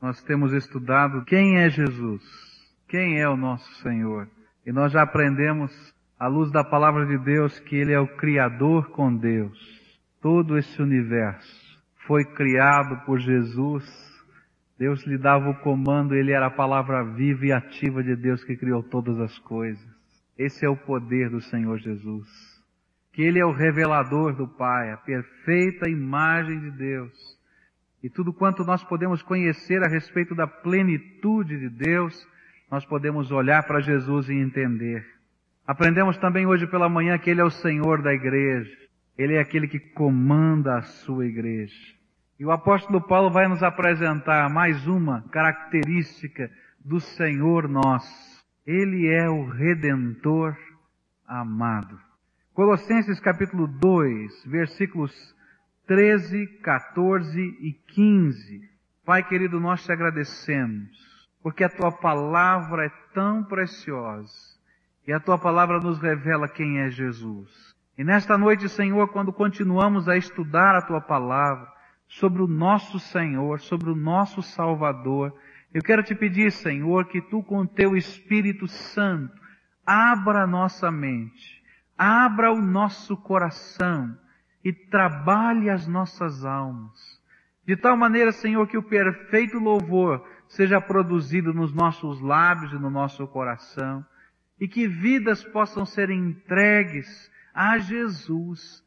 nós temos estudado quem é Jesus, quem é o nosso Senhor. E nós já aprendemos, à luz da palavra de Deus, que Ele é o Criador com Deus. Todo esse universo foi criado por Jesus. Deus lhe dava o comando, Ele era a palavra viva e ativa de Deus que criou todas as coisas. Esse é o poder do Senhor Jesus. Que Ele é o revelador do Pai, a perfeita imagem de Deus. E tudo quanto nós podemos conhecer a respeito da plenitude de Deus, nós podemos olhar para Jesus e entender. Aprendemos também hoje pela manhã que Ele é o Senhor da igreja. Ele é aquele que comanda a sua igreja. E o apóstolo Paulo vai nos apresentar mais uma característica do Senhor nosso. Ele é o Redentor amado. Colossenses capítulo 2, versículos 13, 14 e 15. Pai querido, nós te agradecemos, porque a tua palavra é tão preciosa e a tua palavra nos revela quem é Jesus. E nesta noite, Senhor, quando continuamos a estudar a tua palavra sobre o nosso Senhor, sobre o nosso Salvador, eu quero te pedir, Senhor, que tu com teu Espírito Santo abra a nossa mente, abra o nosso coração, e trabalhe as nossas almas. De tal maneira, Senhor, que o perfeito louvor seja produzido nos nossos lábios e no nosso coração, e que vidas possam ser entregues a Jesus,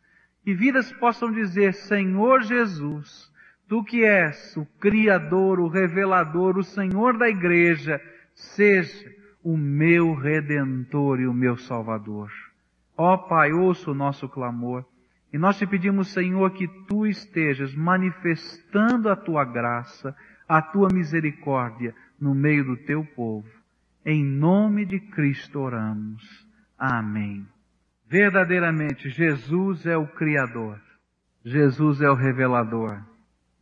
e vidas possam dizer, Senhor Jesus, Tu que és o Criador, o Revelador, o Senhor da Igreja, seja o meu Redentor e o meu Salvador. Ó Pai, ouça o nosso clamor e nós te pedimos, Senhor, que tu estejas manifestando a tua graça, a tua misericórdia no meio do teu povo. Em nome de Cristo oramos. Amém. Verdadeiramente, Jesus é o Criador. Jesus é o revelador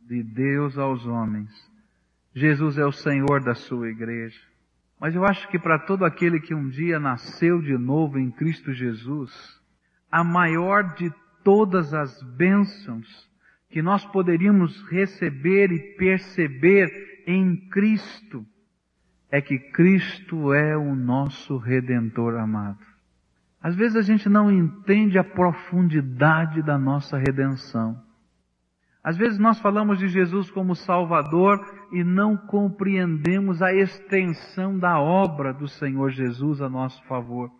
de Deus aos homens. Jesus é o Senhor da sua igreja. Mas eu acho que para todo aquele que um dia nasceu de novo em Cristo Jesus, a maior de todas as bênçãos que nós poderíamos receber e perceber em Cristo, é que Cristo é o nosso Redentor amado. Às vezes a gente não entende a profundidade da nossa redenção. Às vezes nós falamos de Jesus como Salvador e não compreendemos a extensão da obra do Senhor Jesus a nosso favor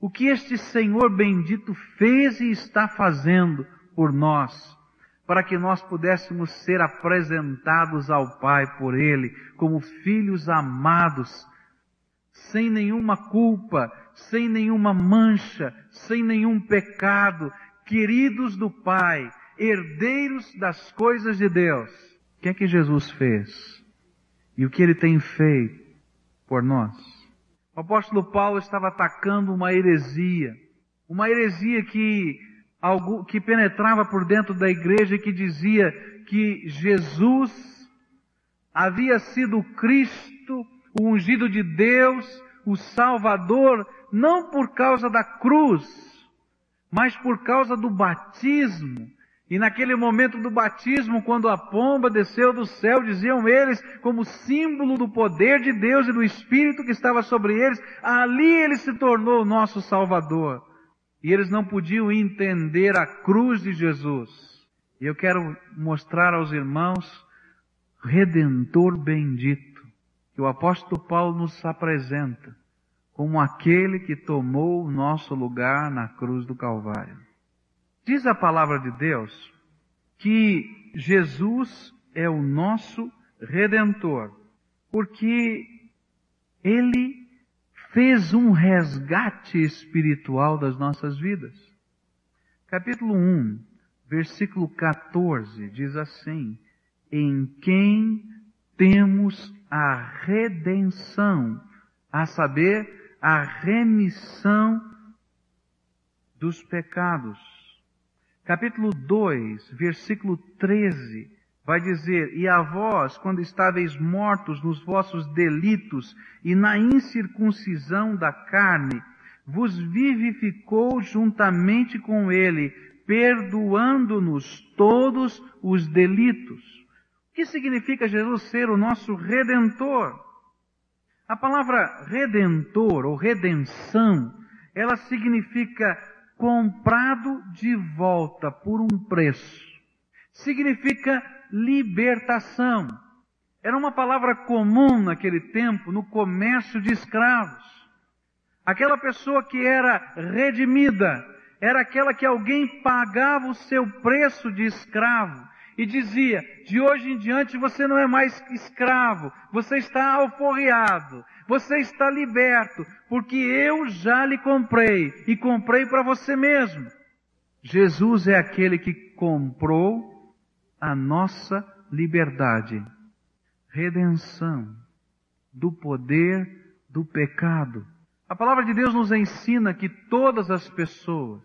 o que este Senhor bendito fez e está fazendo por nós, para que nós pudéssemos ser apresentados ao Pai por Ele, como filhos amados, sem nenhuma culpa, sem nenhuma mancha, sem nenhum pecado, queridos do Pai, herdeiros das coisas de Deus. O que é que Jesus fez? E o que Ele tem feito por nós? O apóstolo Paulo estava atacando uma heresia, uma heresia que, que penetrava por dentro da igreja e que dizia que Jesus havia sido Cristo, o ungido de Deus, o Salvador, não por causa da cruz, mas por causa do batismo e naquele momento do batismo, quando a pomba desceu do céu, diziam eles, como símbolo do poder de Deus e do Espírito que estava sobre eles, ali ele se tornou o nosso Salvador. E eles não podiam entender a cruz de Jesus. E eu quero mostrar aos irmãos, Redentor bendito, que o apóstolo Paulo nos apresenta como aquele que tomou o nosso lugar na cruz do Calvário. Diz a palavra de Deus que Jesus é o nosso redentor, porque ele fez um resgate espiritual das nossas vidas. Capítulo 1, versículo 14 diz assim: Em quem temos a redenção, a saber, a remissão dos pecados capítulo 2, versículo 13, vai dizer, e a vós, quando estáveis mortos nos vossos delitos e na incircuncisão da carne, vos vivificou juntamente com ele, perdoando-nos todos os delitos. O que significa Jesus ser o nosso redentor? A palavra redentor ou redenção, ela significa comprado de volta por um preço. Significa libertação. Era uma palavra comum naquele tempo no comércio de escravos. Aquela pessoa que era redimida era aquela que alguém pagava o seu preço de escravo e dizia: de hoje em diante você não é mais escravo, você está alforriado, você está liberto, porque eu já lhe comprei e comprei para você mesmo. Jesus é aquele que comprou a nossa liberdade, redenção do poder do pecado. A palavra de Deus nos ensina que todas as pessoas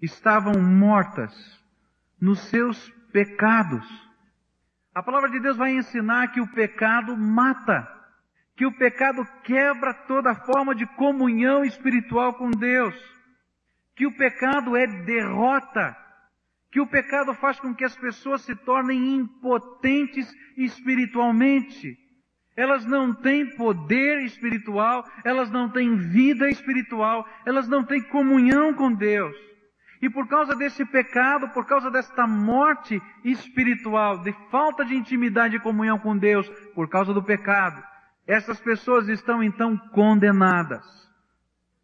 estavam mortas nos seus pecados. A palavra de Deus vai ensinar que o pecado mata, que o pecado quebra toda forma de comunhão espiritual com Deus, que o pecado é derrota, que o pecado faz com que as pessoas se tornem impotentes espiritualmente. Elas não têm poder espiritual, elas não têm vida espiritual, elas não têm comunhão com Deus. E por causa desse pecado, por causa desta morte espiritual, de falta de intimidade e comunhão com Deus, por causa do pecado, essas pessoas estão então condenadas.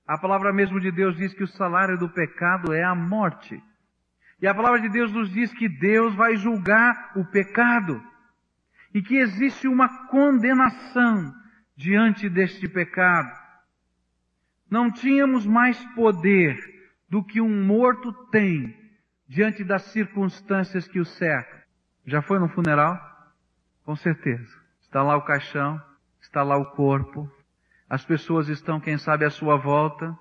A palavra mesmo de Deus diz que o salário do pecado é a morte. E a palavra de Deus nos diz que Deus vai julgar o pecado. E que existe uma condenação diante deste pecado. Não tínhamos mais poder do que um morto tem diante das circunstâncias que o cercam. Já foi no funeral? Com certeza. Está lá o caixão, está lá o corpo, as pessoas estão, quem sabe, à sua volta,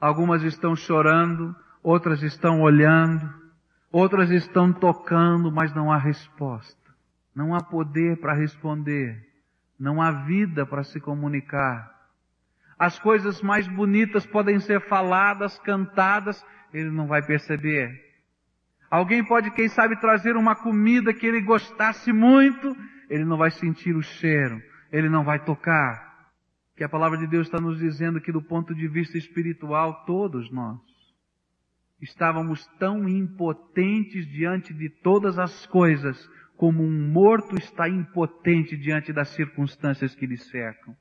algumas estão chorando, outras estão olhando, outras estão tocando, mas não há resposta. Não há poder para responder, não há vida para se comunicar. As coisas mais bonitas podem ser faladas, cantadas, ele não vai perceber. Alguém pode, quem sabe, trazer uma comida que ele gostasse muito, ele não vai sentir o cheiro, ele não vai tocar. Que a palavra de Deus está nos dizendo que do ponto de vista espiritual, todos nós estávamos tão impotentes diante de todas as coisas, como um morto está impotente diante das circunstâncias que lhe cercam.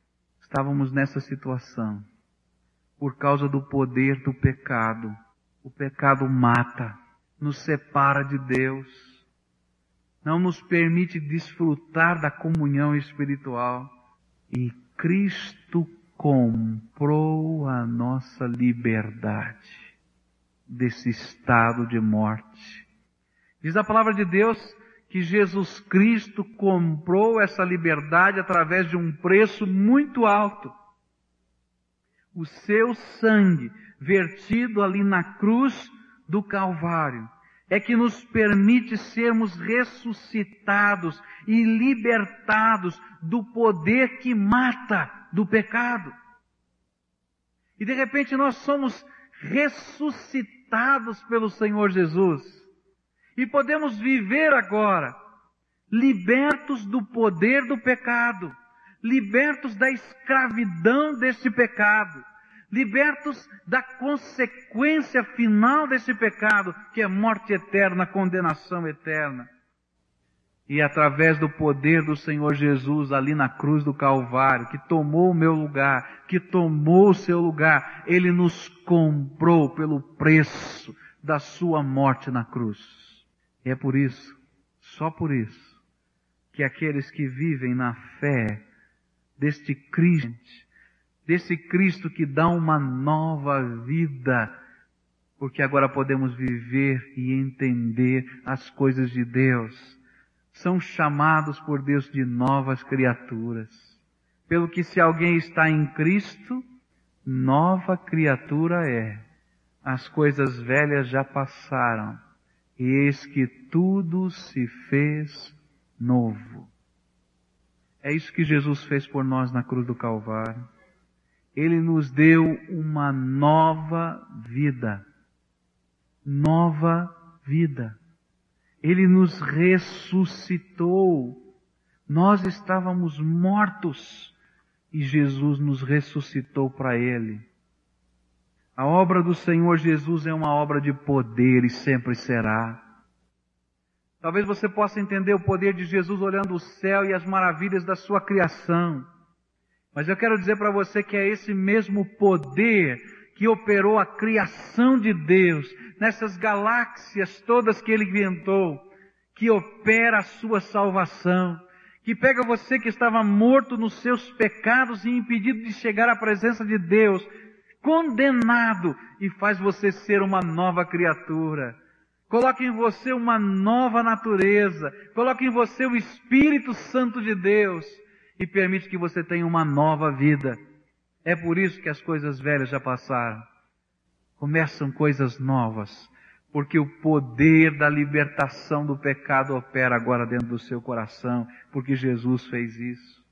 Estávamos nessa situação por causa do poder do pecado. O pecado mata, nos separa de Deus, não nos permite desfrutar da comunhão espiritual. E Cristo comprou a nossa liberdade desse estado de morte. Diz a palavra de Deus que Jesus Cristo comprou essa liberdade através de um preço muito alto. O seu sangue vertido ali na cruz do Calvário é que nos permite sermos ressuscitados e libertados do poder que mata do pecado. E de repente nós somos ressuscitados pelo Senhor Jesus e podemos viver agora, libertos do poder do pecado, libertos da escravidão desse pecado, libertos da consequência final desse pecado, que é morte eterna, condenação eterna. E através do poder do Senhor Jesus ali na cruz do Calvário, que tomou o meu lugar, que tomou o seu lugar, Ele nos comprou pelo preço da sua morte na cruz. E é por isso, só por isso, que aqueles que vivem na fé deste Cristo, desse Cristo que dá uma nova vida, porque agora podemos viver e entender as coisas de Deus, são chamados por Deus de novas criaturas. Pelo que se alguém está em Cristo, nova criatura é. As coisas velhas já passaram eis que tudo se fez novo. É isso que Jesus fez por nós na cruz do Calvário. Ele nos deu uma nova vida. Nova vida. Ele nos ressuscitou. Nós estávamos mortos e Jesus nos ressuscitou para Ele. A obra do Senhor Jesus é uma obra de poder e sempre será. Talvez você possa entender o poder de Jesus olhando o céu e as maravilhas da sua criação. Mas eu quero dizer para você que é esse mesmo poder que operou a criação de Deus, nessas galáxias todas que Ele inventou, que opera a sua salvação, que pega você que estava morto nos seus pecados e impedido de chegar à presença de Deus, condenado e faz você ser uma nova criatura. Coloca em você uma nova natureza. Coloca em você o Espírito Santo de Deus e permite que você tenha uma nova vida. É por isso que as coisas velhas já passaram. Começam coisas novas, porque o poder da libertação do pecado opera agora dentro do seu coração, porque Jesus fez isso.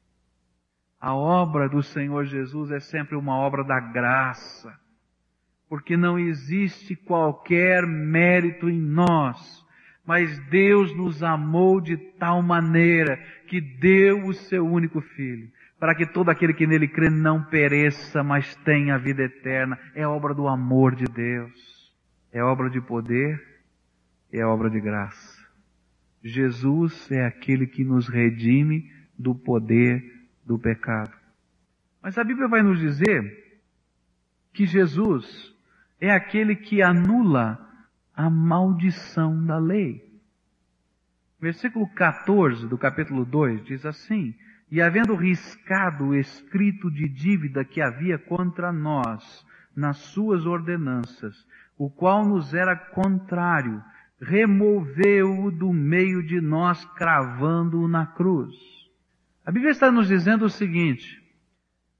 A obra do Senhor Jesus é sempre uma obra da graça, porque não existe qualquer mérito em nós, mas Deus nos amou de tal maneira que deu o seu único filho, para que todo aquele que nele crê não pereça, mas tenha a vida eterna. É obra do amor de Deus, é obra de poder, é obra de graça. Jesus é aquele que nos redime do poder do pecado. Mas a Bíblia vai nos dizer que Jesus é aquele que anula a maldição da lei. Versículo 14 do capítulo 2 diz assim: E havendo riscado o escrito de dívida que havia contra nós nas suas ordenanças, o qual nos era contrário, removeu-o do meio de nós, cravando-o na cruz. A Bíblia está nos dizendo o seguinte: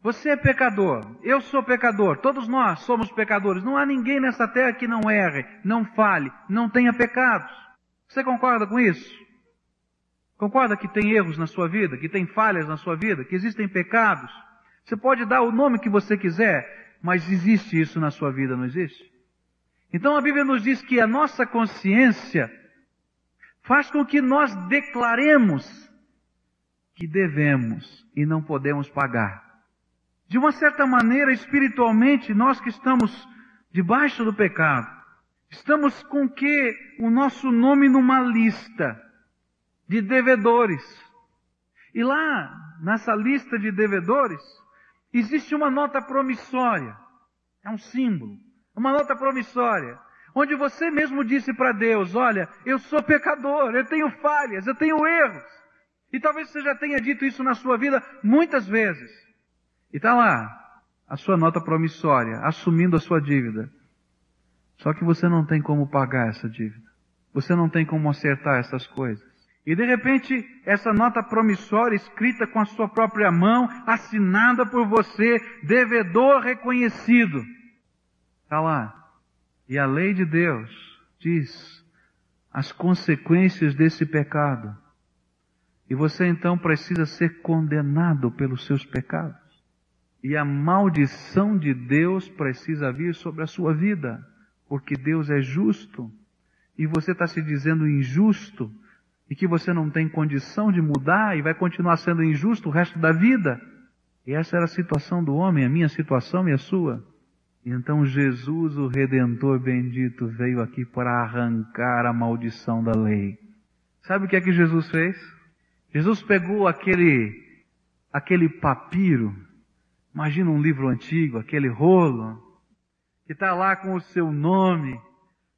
você é pecador, eu sou pecador, todos nós somos pecadores. Não há ninguém nessa terra que não erre, não fale, não tenha pecados. Você concorda com isso? Concorda que tem erros na sua vida, que tem falhas na sua vida, que existem pecados? Você pode dar o nome que você quiser, mas existe isso na sua vida, não existe? Então a Bíblia nos diz que a nossa consciência faz com que nós declaremos que devemos e não podemos pagar. De uma certa maneira, espiritualmente, nós que estamos debaixo do pecado, estamos com que o nosso nome numa lista de devedores. E lá, nessa lista de devedores, existe uma nota promissória. É um símbolo. Uma nota promissória. Onde você mesmo disse para Deus, olha, eu sou pecador, eu tenho falhas, eu tenho erros. E talvez você já tenha dito isso na sua vida muitas vezes. E está lá a sua nota promissória, assumindo a sua dívida. Só que você não tem como pagar essa dívida. Você não tem como acertar essas coisas. E de repente, essa nota promissória escrita com a sua própria mão, assinada por você, devedor reconhecido. Está lá. E a lei de Deus diz as consequências desse pecado. E você então precisa ser condenado pelos seus pecados. E a maldição de Deus precisa vir sobre a sua vida, porque Deus é justo. E você está se dizendo injusto, e que você não tem condição de mudar e vai continuar sendo injusto o resto da vida. E essa era a situação do homem, a minha situação e a sua. Então Jesus, o Redentor bendito, veio aqui para arrancar a maldição da lei. Sabe o que é que Jesus fez? Jesus pegou aquele, aquele papiro, imagina um livro antigo, aquele rolo, que está lá com o seu nome,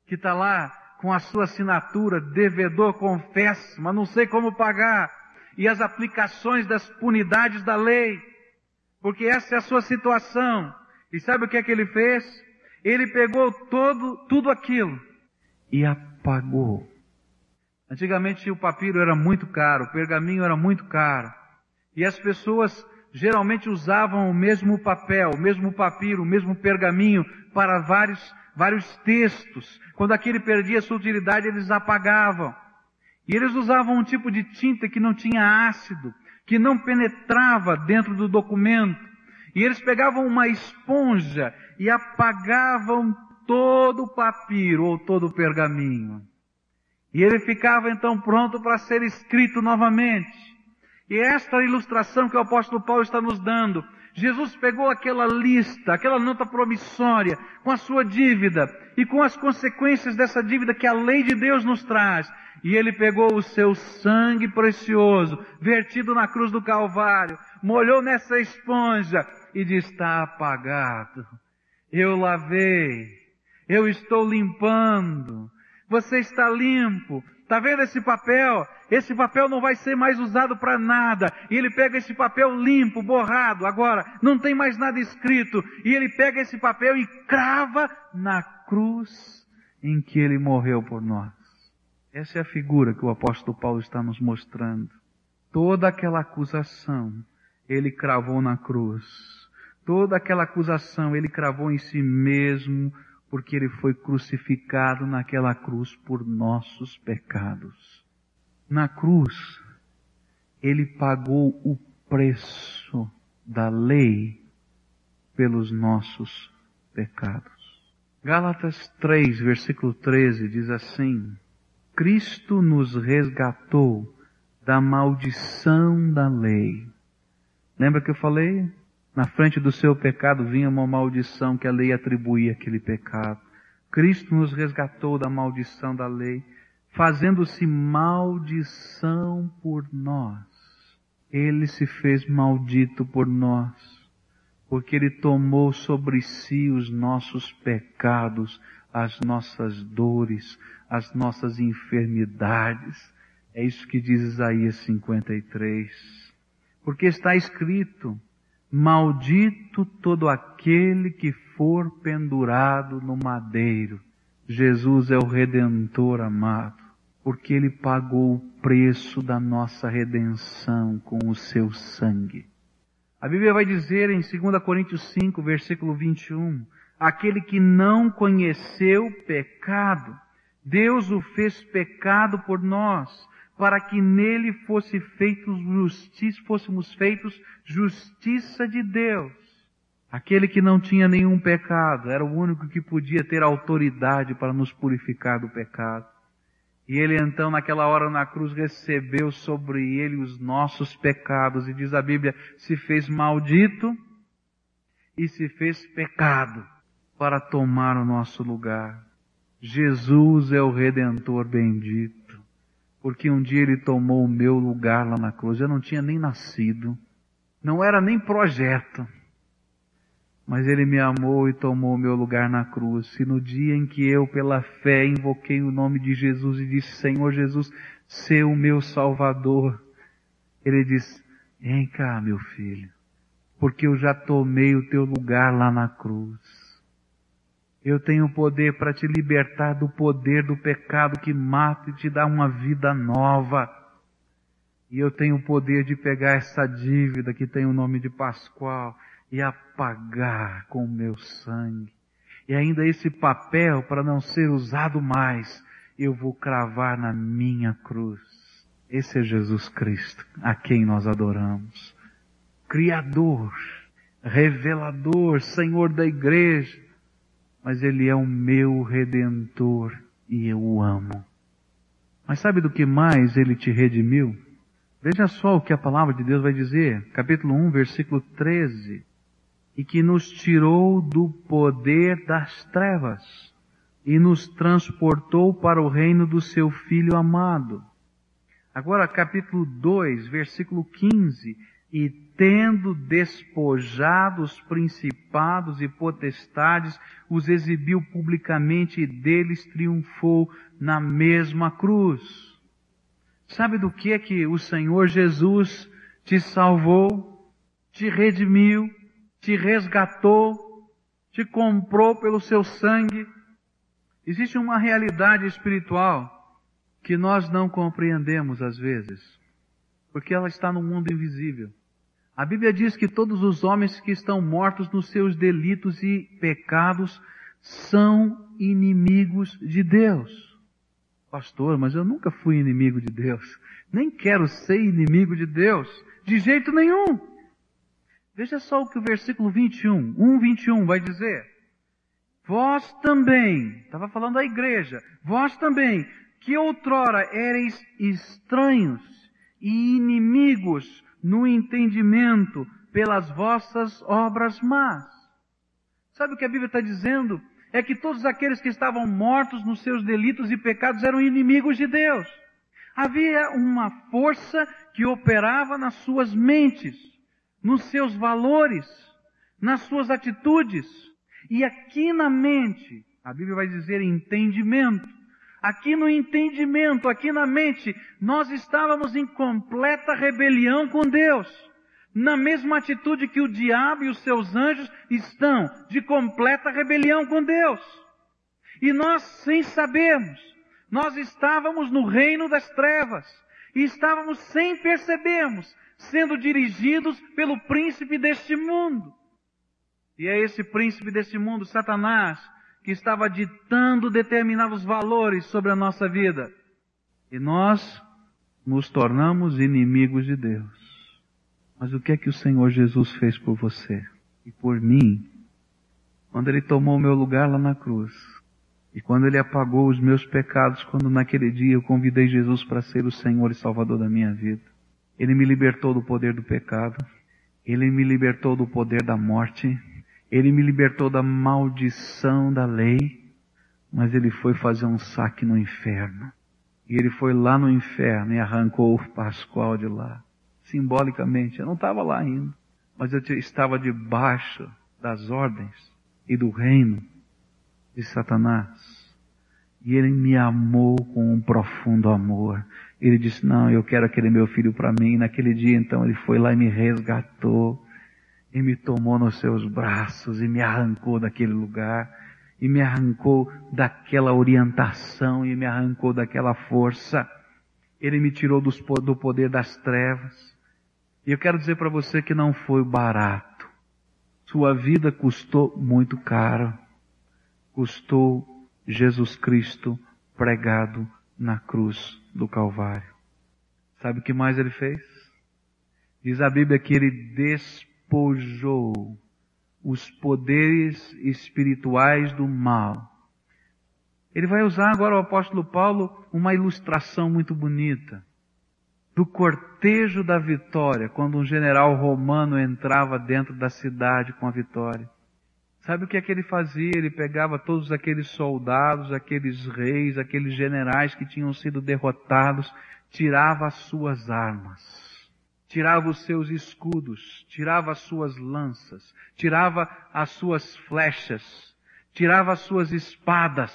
que está lá com a sua assinatura, devedor, confesso, mas não sei como pagar, e as aplicações das punidades da lei, porque essa é a sua situação. E sabe o que é que ele fez? Ele pegou todo, tudo aquilo e apagou. Antigamente o papiro era muito caro, o pergaminho era muito caro. E as pessoas geralmente usavam o mesmo papel, o mesmo papiro, o mesmo pergaminho para vários, vários textos. Quando aquele perdia sua utilidade, eles apagavam. E eles usavam um tipo de tinta que não tinha ácido, que não penetrava dentro do documento. E eles pegavam uma esponja e apagavam todo o papiro ou todo o pergaminho. E ele ficava então pronto para ser escrito novamente. E esta ilustração que o apóstolo Paulo está nos dando, Jesus pegou aquela lista, aquela nota promissória, com a sua dívida e com as consequências dessa dívida que a lei de Deus nos traz. E ele pegou o seu sangue precioso, vertido na cruz do Calvário, molhou nessa esponja e disse: está apagado. Eu lavei. Eu estou limpando. Você está limpo. Está vendo esse papel? Esse papel não vai ser mais usado para nada. E ele pega esse papel limpo, borrado, agora não tem mais nada escrito. E ele pega esse papel e crava na cruz em que ele morreu por nós. Essa é a figura que o apóstolo Paulo está nos mostrando. Toda aquela acusação ele cravou na cruz. Toda aquela acusação ele cravou em si mesmo porque ele foi crucificado naquela cruz por nossos pecados. Na cruz, ele pagou o preço da lei pelos nossos pecados. Gálatas 3, versículo 13 diz assim: Cristo nos resgatou da maldição da lei. Lembra que eu falei? Na frente do seu pecado vinha uma maldição que a lei atribuía àquele pecado. Cristo nos resgatou da maldição da lei, fazendo-se maldição por nós. Ele se fez maldito por nós, porque ele tomou sobre si os nossos pecados, as nossas dores, as nossas enfermidades. É isso que diz Isaías 53. Porque está escrito, Maldito todo aquele que for pendurado no madeiro. Jesus é o Redentor amado, porque Ele pagou o preço da nossa redenção com o seu sangue. A Bíblia vai dizer em 2 Coríntios 5, versículo 21, aquele que não conheceu pecado, Deus o fez pecado por nós, para que nele fosse feitos justiça, fôssemos feitos justiça de Deus. Aquele que não tinha nenhum pecado, era o único que podia ter autoridade para nos purificar do pecado. E ele então, naquela hora na cruz, recebeu sobre ele os nossos pecados, e diz a Bíblia, se fez maldito e se fez pecado para tomar o nosso lugar. Jesus é o Redentor bendito porque um dia ele tomou o meu lugar lá na cruz. Eu não tinha nem nascido, não era nem projeto, mas ele me amou e tomou o meu lugar na cruz. E no dia em que eu, pela fé, invoquei o nome de Jesus e disse, Senhor Jesus, ser o meu Salvador, ele disse, vem cá, meu filho, porque eu já tomei o teu lugar lá na cruz. Eu tenho poder para te libertar do poder do pecado que mata e te dá uma vida nova. E eu tenho o poder de pegar essa dívida que tem o nome de Pascoal e apagar com o meu sangue. E ainda esse papel, para não ser usado mais, eu vou cravar na minha cruz. Esse é Jesus Cristo, a quem nós adoramos. Criador, revelador, Senhor da igreja, mas Ele é o meu redentor e eu o amo. Mas sabe do que mais Ele te redimiu? Veja só o que a palavra de Deus vai dizer, capítulo 1, versículo 13. E que nos tirou do poder das trevas e nos transportou para o reino do seu Filho amado. Agora, capítulo 2, versículo 15 e tendo despojado os principados e potestades, os exibiu publicamente e deles triunfou na mesma cruz. Sabe do que é que o Senhor Jesus te salvou, te redimiu, te resgatou, te comprou pelo seu sangue? Existe uma realidade espiritual que nós não compreendemos às vezes, porque ela está no mundo invisível. A Bíblia diz que todos os homens que estão mortos nos seus delitos e pecados são inimigos de Deus. Pastor, mas eu nunca fui inimigo de Deus. Nem quero ser inimigo de Deus. De jeito nenhum. Veja só o que o versículo 21, 1, 21 vai dizer. Vós também, estava falando da igreja, vós também que outrora erais estranhos e inimigos no entendimento pelas vossas obras más. Sabe o que a Bíblia está dizendo? É que todos aqueles que estavam mortos nos seus delitos e pecados eram inimigos de Deus. Havia uma força que operava nas suas mentes, nos seus valores, nas suas atitudes. E aqui na mente, a Bíblia vai dizer entendimento. Aqui no entendimento, aqui na mente, nós estávamos em completa rebelião com Deus. Na mesma atitude que o diabo e os seus anjos estão, de completa rebelião com Deus. E nós, sem sabermos, nós estávamos no reino das trevas. E estávamos, sem percebermos, sendo dirigidos pelo príncipe deste mundo. E é esse príncipe desse mundo, Satanás, que estava ditando determinados valores sobre a nossa vida. E nós nos tornamos inimigos de Deus. Mas o que é que o Senhor Jesus fez por você e por mim? Quando Ele tomou meu lugar lá na cruz. E quando Ele apagou os meus pecados, quando naquele dia eu convidei Jesus para ser o Senhor e Salvador da minha vida. Ele me libertou do poder do pecado. Ele me libertou do poder da morte. Ele me libertou da maldição da lei, mas ele foi fazer um saque no inferno. E ele foi lá no inferno e arrancou o Pascoal de lá. Simbolicamente, eu não estava lá ainda, mas eu estava debaixo das ordens e do reino de Satanás. E ele me amou com um profundo amor. Ele disse, não, eu quero aquele meu filho para mim. E naquele dia então ele foi lá e me resgatou e me tomou nos seus braços e me arrancou daquele lugar e me arrancou daquela orientação e me arrancou daquela força. Ele me tirou dos, do poder das trevas. E eu quero dizer para você que não foi barato. Sua vida custou muito caro. Custou Jesus Cristo pregado na cruz do Calvário. Sabe o que mais ele fez? Diz a Bíblia que ele despojou despojou os poderes espirituais do mal. Ele vai usar agora o apóstolo Paulo uma ilustração muito bonita do cortejo da vitória, quando um general romano entrava dentro da cidade com a vitória. Sabe o que é que ele fazia? Ele pegava todos aqueles soldados, aqueles reis, aqueles generais que tinham sido derrotados, tirava as suas armas tirava os seus escudos, tirava as suas lanças, tirava as suas flechas, tirava as suas espadas.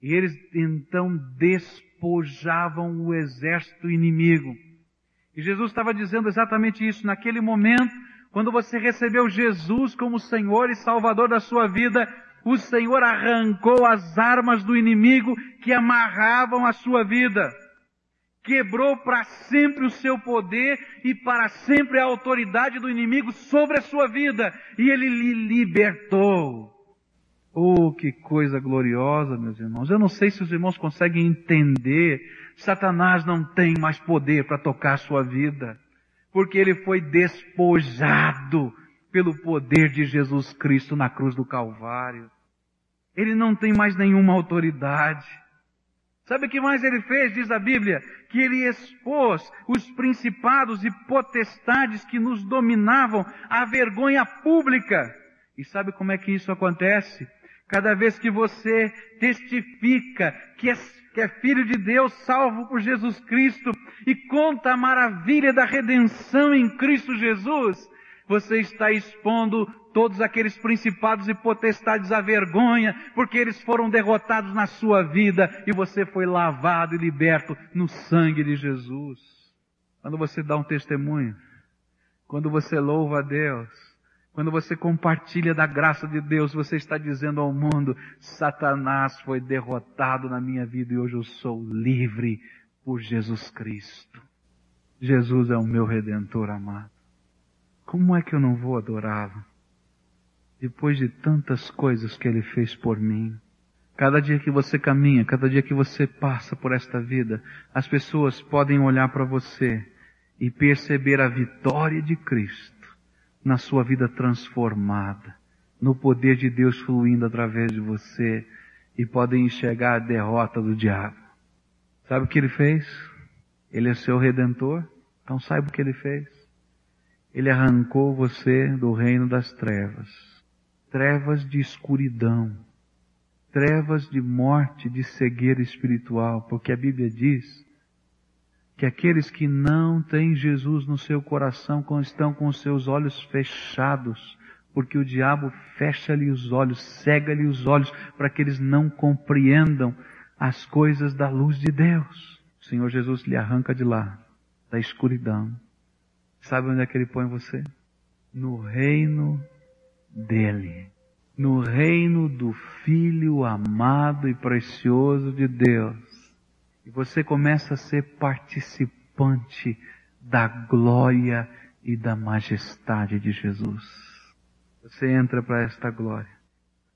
E eles então despojavam o exército inimigo. E Jesus estava dizendo exatamente isso naquele momento, quando você recebeu Jesus como Senhor e Salvador da sua vida, o Senhor arrancou as armas do inimigo que amarravam a sua vida quebrou para sempre o seu poder e para sempre a autoridade do inimigo sobre a sua vida, e ele lhe libertou. Oh, que coisa gloriosa, meus irmãos. Eu não sei se os irmãos conseguem entender. Satanás não tem mais poder para tocar a sua vida, porque ele foi despojado pelo poder de Jesus Cristo na cruz do Calvário. Ele não tem mais nenhuma autoridade. Sabe o que mais ele fez? Diz a Bíblia que ele expôs os principados e potestades que nos dominavam à vergonha pública. E sabe como é que isso acontece? Cada vez que você testifica que é, que é filho de Deus, salvo por Jesus Cristo, e conta a maravilha da redenção em Cristo Jesus, você está expondo todos aqueles principados e potestades à vergonha, porque eles foram derrotados na sua vida e você foi lavado e liberto no sangue de Jesus. Quando você dá um testemunho, quando você louva a Deus, quando você compartilha da graça de Deus, você está dizendo ao mundo, Satanás foi derrotado na minha vida e hoje eu sou livre por Jesus Cristo. Jesus é o meu redentor amado. Como é que eu não vou adorá-lo? Depois de tantas coisas que ele fez por mim. Cada dia que você caminha, cada dia que você passa por esta vida, as pessoas podem olhar para você e perceber a vitória de Cristo na sua vida transformada, no poder de Deus fluindo através de você e podem enxergar a derrota do diabo. Sabe o que ele fez? Ele é seu redentor. Então saiba o que ele fez. Ele arrancou você do reino das trevas. Trevas de escuridão. Trevas de morte, de cegueira espiritual. Porque a Bíblia diz que aqueles que não têm Jesus no seu coração estão com seus olhos fechados, porque o diabo fecha-lhe os olhos, cega-lhe os olhos, para que eles não compreendam as coisas da luz de Deus. O Senhor Jesus lhe arranca de lá, da escuridão. Sabe onde é que ele põe você? No reino dele. No reino do Filho amado e precioso de Deus. E você começa a ser participante da glória e da majestade de Jesus. Você entra para esta glória.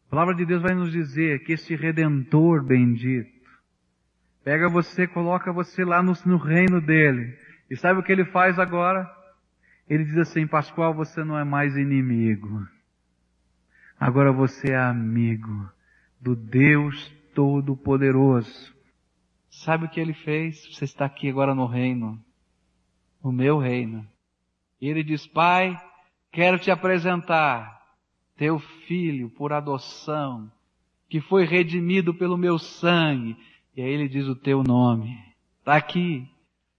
A palavra de Deus vai nos dizer que este Redentor bendito pega você, coloca você lá no, no reino dele. E sabe o que ele faz agora? Ele diz assim, Pascoal, você não é mais inimigo. Agora você é amigo do Deus Todo-Poderoso. Sabe o que ele fez? Você está aqui agora no reino, no meu reino. E ele diz, Pai, quero te apresentar teu filho por adoção, que foi redimido pelo meu sangue. E aí ele diz o teu nome. Está aqui.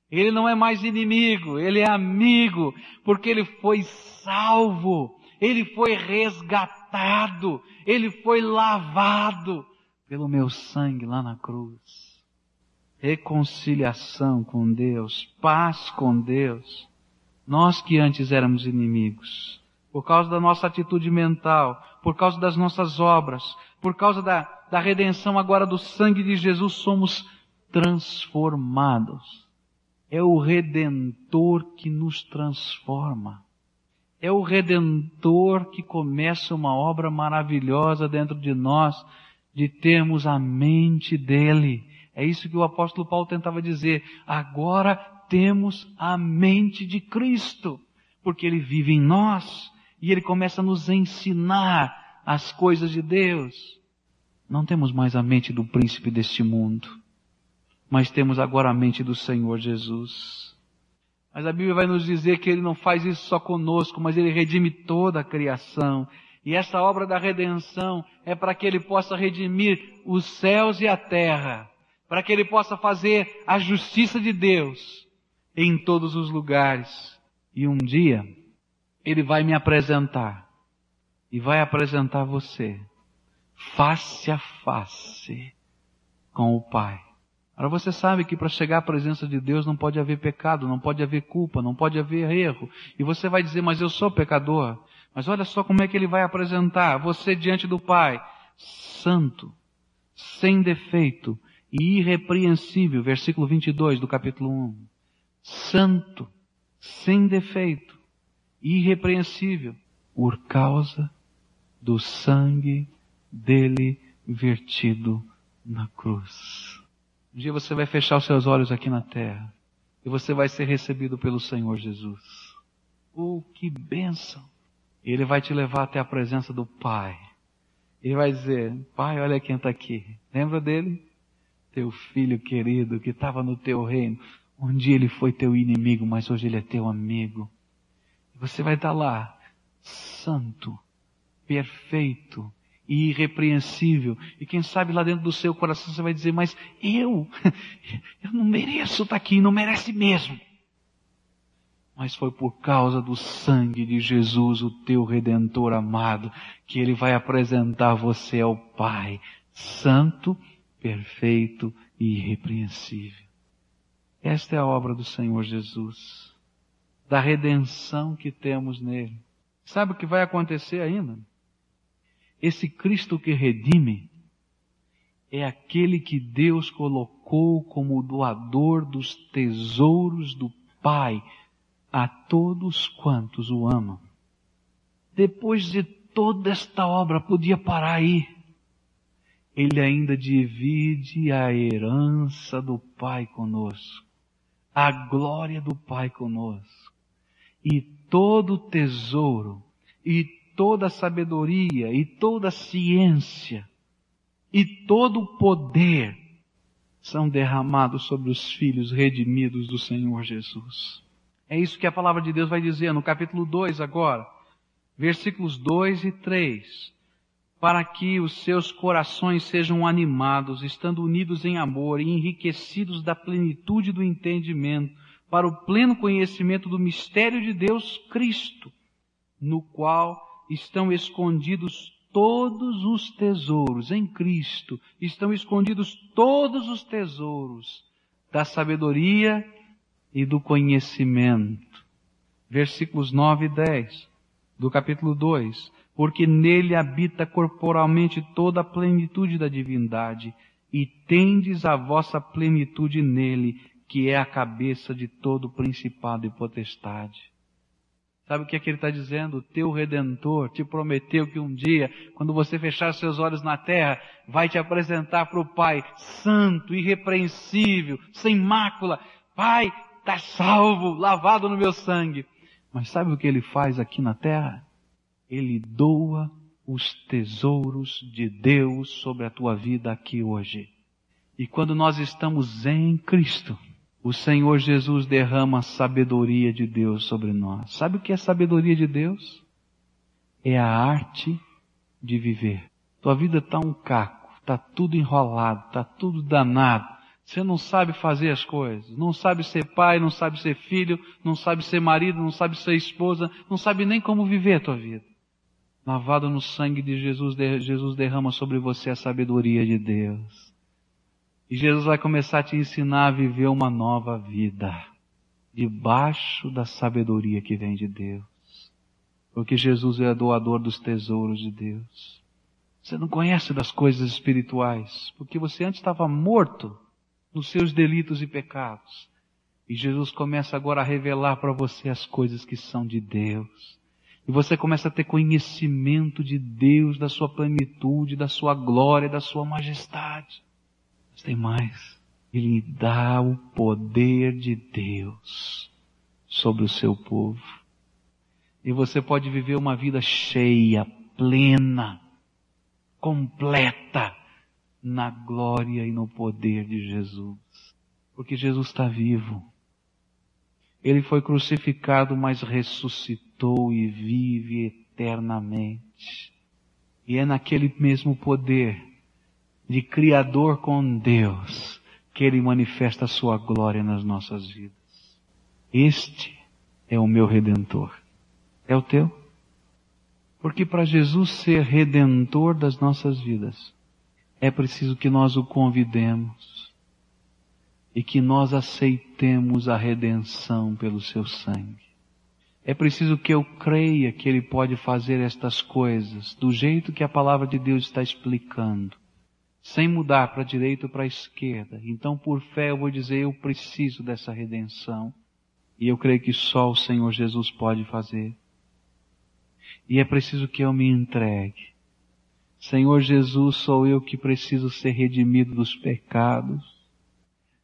Ele não é mais inimigo, ele é amigo, porque ele foi salvo, ele foi resgatado, ele foi lavado pelo meu sangue lá na cruz reconciliação com Deus, paz com Deus. Nós que antes éramos inimigos, por causa da nossa atitude mental, por causa das nossas obras, por causa da, da redenção agora do sangue de Jesus, somos transformados. É o Redentor que nos transforma. É o Redentor que começa uma obra maravilhosa dentro de nós, de termos a mente dele é isso que o apóstolo Paulo tentava dizer. Agora temos a mente de Cristo, porque ele vive em nós e ele começa a nos ensinar as coisas de Deus. Não temos mais a mente do príncipe deste mundo, mas temos agora a mente do Senhor Jesus. Mas a Bíblia vai nos dizer que ele não faz isso só conosco, mas ele redime toda a criação. E essa obra da redenção é para que ele possa redimir os céus e a terra para que ele possa fazer a justiça de Deus em todos os lugares. E um dia, ele vai me apresentar e vai apresentar você face a face com o Pai. Agora você sabe que para chegar à presença de Deus não pode haver pecado, não pode haver culpa, não pode haver erro. E você vai dizer, mas eu sou pecador. Mas olha só como é que ele vai apresentar você diante do Pai. Santo, sem defeito, e irrepreensível, versículo 22 do capítulo 1. Santo, sem defeito, irrepreensível, por causa do sangue dele vertido na cruz. Um dia você vai fechar os seus olhos aqui na terra e você vai ser recebido pelo Senhor Jesus. Oh, que bênção! Ele vai te levar até a presença do Pai. Ele vai dizer, Pai, olha quem está aqui. Lembra dele? teu filho querido que estava no teu reino. Um dia ele foi teu inimigo, mas hoje ele é teu amigo. Você vai estar lá, santo, perfeito e irrepreensível. E quem sabe lá dentro do seu coração você vai dizer, mas eu, eu não mereço estar aqui, não merece mesmo. Mas foi por causa do sangue de Jesus, o teu redentor amado, que ele vai apresentar você ao Pai, santo perfeito e irrepreensível. Esta é a obra do Senhor Jesus, da redenção que temos nele. Sabe o que vai acontecer ainda? Esse Cristo que redime é aquele que Deus colocou como doador dos tesouros do Pai a todos quantos o amam. Depois de toda esta obra, podia parar aí ele ainda divide a herança do Pai conosco, a glória do Pai conosco. E todo o tesouro, e toda sabedoria, e toda a ciência, e todo o poder são derramados sobre os filhos redimidos do Senhor Jesus. É isso que a palavra de Deus vai dizer no capítulo 2 agora, versículos 2 e 3. Para que os seus corações sejam animados, estando unidos em amor e enriquecidos da plenitude do entendimento, para o pleno conhecimento do mistério de Deus Cristo, no qual estão escondidos todos os tesouros em Cristo, estão escondidos todos os tesouros da sabedoria e do conhecimento. Versículos 9 e 10 do capítulo 2. Porque nele habita corporalmente toda a plenitude da divindade, e tendes a vossa plenitude nele, que é a cabeça de todo principado e potestade. Sabe o que é que ele está dizendo? O teu redentor te prometeu que um dia, quando você fechar seus olhos na terra, vai te apresentar para o Pai, santo, irrepreensível, sem mácula. Pai, está salvo, lavado no meu sangue. Mas sabe o que ele faz aqui na terra? Ele doa os tesouros de Deus sobre a tua vida aqui hoje. E quando nós estamos em Cristo, o Senhor Jesus derrama a sabedoria de Deus sobre nós. Sabe o que é sabedoria de Deus? É a arte de viver. Tua vida está um caco, está tudo enrolado, está tudo danado. Você não sabe fazer as coisas, não sabe ser pai, não sabe ser filho, não sabe ser marido, não sabe ser esposa, não sabe nem como viver a tua vida. Lavado no sangue de Jesus, Jesus derrama sobre você a sabedoria de Deus. E Jesus vai começar a te ensinar a viver uma nova vida, debaixo da sabedoria que vem de Deus. Porque Jesus é doador dos tesouros de Deus. Você não conhece das coisas espirituais, porque você antes estava morto nos seus delitos e pecados. E Jesus começa agora a revelar para você as coisas que são de Deus. E você começa a ter conhecimento de Deus, da sua plenitude, da sua glória, da sua majestade. Tem mais. Ele dá o poder de Deus sobre o seu povo. E você pode viver uma vida cheia, plena, completa, na glória e no poder de Jesus. Porque Jesus está vivo. Ele foi crucificado, mas ressuscitou e vive eternamente. E é naquele mesmo poder de Criador com Deus, que Ele manifesta a sua glória nas nossas vidas. Este é o meu Redentor. É o teu? Porque para Jesus ser Redentor das nossas vidas, é preciso que nós o convidemos e que nós aceitemos a redenção pelo seu sangue. É preciso que eu creia que Ele pode fazer estas coisas do jeito que a palavra de Deus está explicando sem mudar para a direita ou para a esquerda. Então, por fé, eu vou dizer: eu preciso dessa redenção. E eu creio que só o Senhor Jesus pode fazer. E é preciso que eu me entregue. Senhor Jesus, sou eu que preciso ser redimido dos pecados.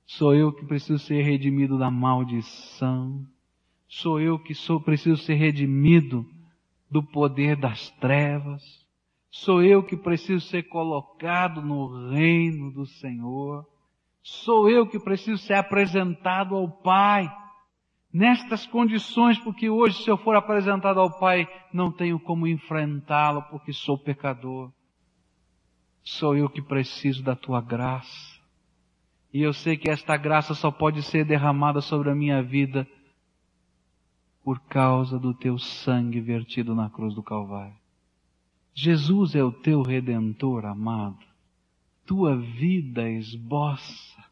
Sou eu que preciso ser redimido da maldição. Sou eu que sou preciso ser redimido do poder das trevas. Sou eu que preciso ser colocado no reino do Senhor. Sou eu que preciso ser apresentado ao Pai. Nestas condições, porque hoje se eu for apresentado ao Pai, não tenho como enfrentá-lo porque sou pecador. Sou eu que preciso da tua graça. E eu sei que esta graça só pode ser derramada sobre a minha vida por causa do teu sangue vertido na cruz do Calvário. Jesus é o teu redentor amado. Tua vida esboça,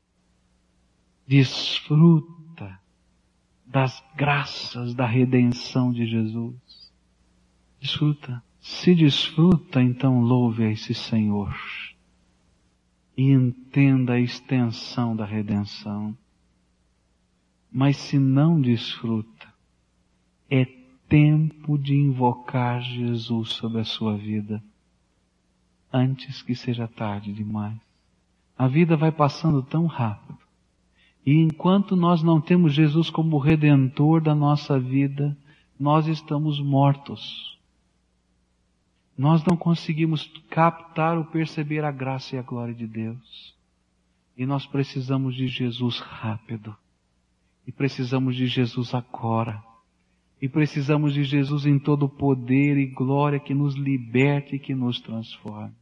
desfruta das graças da redenção de Jesus. Desfruta. Se desfruta, então louve a esse Senhor e entenda a extensão da redenção. Mas se não desfruta, é tempo de invocar Jesus sobre a sua vida antes que seja tarde demais. A vida vai passando tão rápido. E enquanto nós não temos Jesus como redentor da nossa vida, nós estamos mortos. Nós não conseguimos captar ou perceber a graça e a glória de Deus. E nós precisamos de Jesus rápido. E precisamos de Jesus agora. E precisamos de Jesus em todo poder e glória que nos liberte e que nos transforme.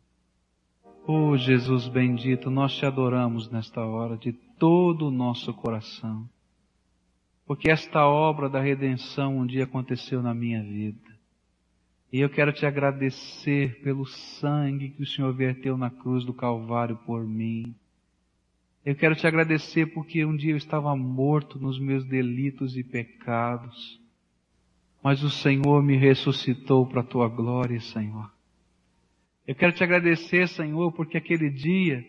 Oh Jesus bendito, nós te adoramos nesta hora de todo o nosso coração. Porque esta obra da redenção um dia aconteceu na minha vida. E eu quero te agradecer pelo sangue que o Senhor verteu na cruz do Calvário por mim. Eu quero te agradecer porque um dia eu estava morto nos meus delitos e pecados, mas o Senhor me ressuscitou para a tua glória, Senhor. Eu quero te agradecer, Senhor, porque aquele dia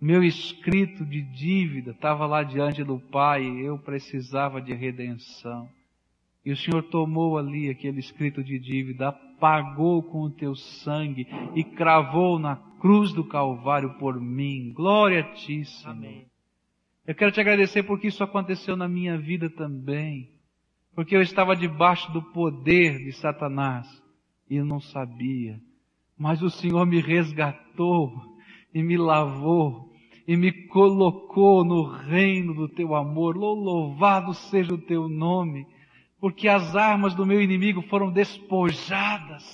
meu escrito de dívida estava lá diante do Pai e eu precisava de redenção. E o Senhor tomou ali aquele escrito de dívida, apagou com o teu sangue e cravou na cruz do Calvário por mim. Glória a ti, Senhor. Amém. Eu quero te agradecer porque isso aconteceu na minha vida também. Porque eu estava debaixo do poder de Satanás e não sabia. Mas o Senhor me resgatou e me lavou e me colocou no reino do teu amor. Louvado seja o teu nome porque as armas do meu inimigo foram despojadas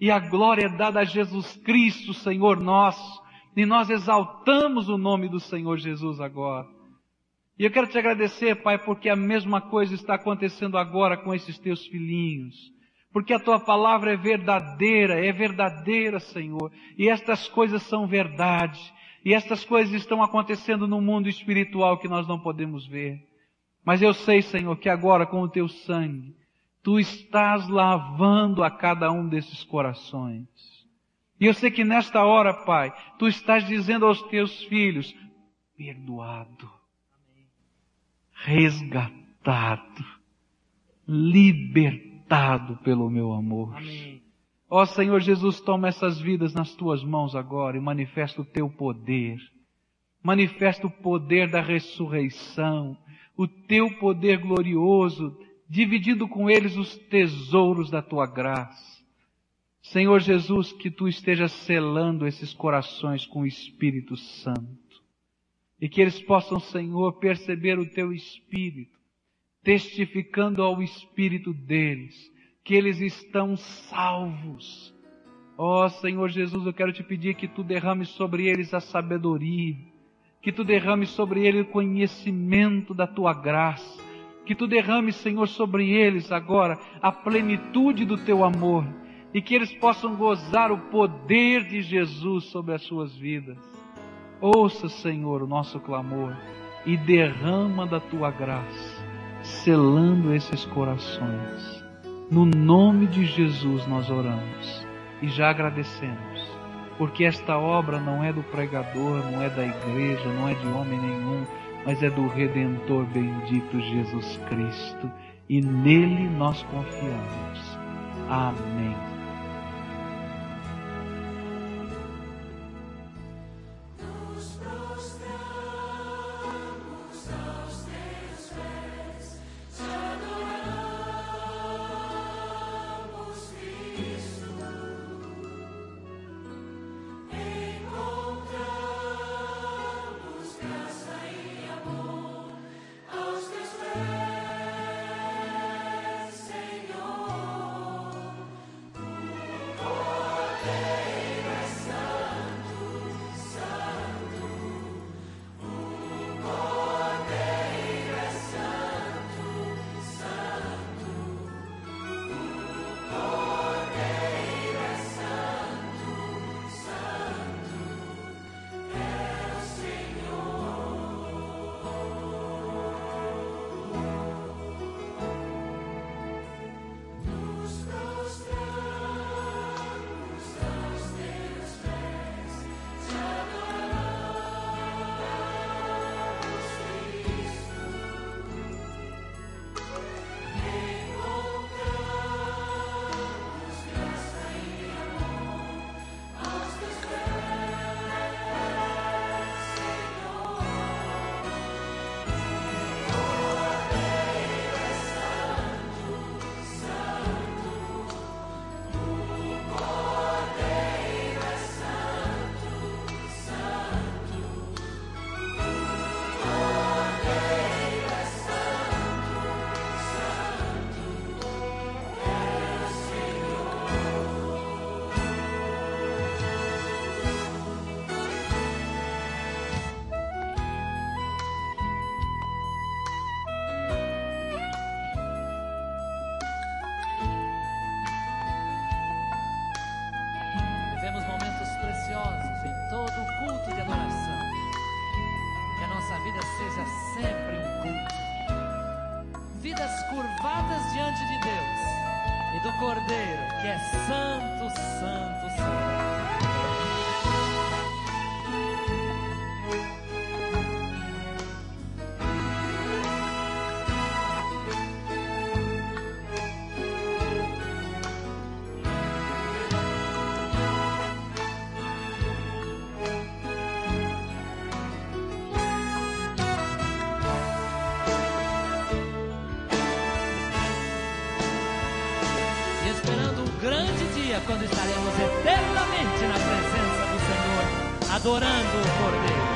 e a glória é dada a Jesus Cristo, Senhor nosso, e nós exaltamos o nome do Senhor Jesus agora. E eu quero te agradecer, Pai, porque a mesma coisa está acontecendo agora com esses teus filhinhos. Porque a tua palavra é verdadeira, é verdadeira, Senhor. E estas coisas são verdade. E estas coisas estão acontecendo no mundo espiritual que nós não podemos ver. Mas eu sei, Senhor, que agora com o teu sangue, tu estás lavando a cada um desses corações. E eu sei que nesta hora, Pai, tu estás dizendo aos teus filhos, perdoado, resgatado, libertado pelo meu amor. Ó Senhor Jesus, toma essas vidas nas tuas mãos agora e manifesta o teu poder. Manifesta o poder da ressurreição o teu poder glorioso, dividindo com eles os tesouros da tua graça. Senhor Jesus, que tu estejas selando esses corações com o Espírito Santo. E que eles possam, Senhor, perceber o teu Espírito, testificando ao Espírito deles, que eles estão salvos. Ó oh, Senhor Jesus, eu quero te pedir que tu derrames sobre eles a sabedoria, que tu derrame sobre eles o conhecimento da tua graça, que tu derrame, Senhor, sobre eles agora a plenitude do teu amor e que eles possam gozar o poder de Jesus sobre as suas vidas. Ouça, Senhor, o nosso clamor e derrama da tua graça, selando esses corações. No nome de Jesus nós oramos e já agradecemos porque esta obra não é do pregador, não é da igreja, não é de homem nenhum, mas é do Redentor bendito Jesus Cristo, e nele nós confiamos. Amém. Cordeiro, que é santo, quando estaremos eternamente na presença do Senhor, adorando o Cordeiro.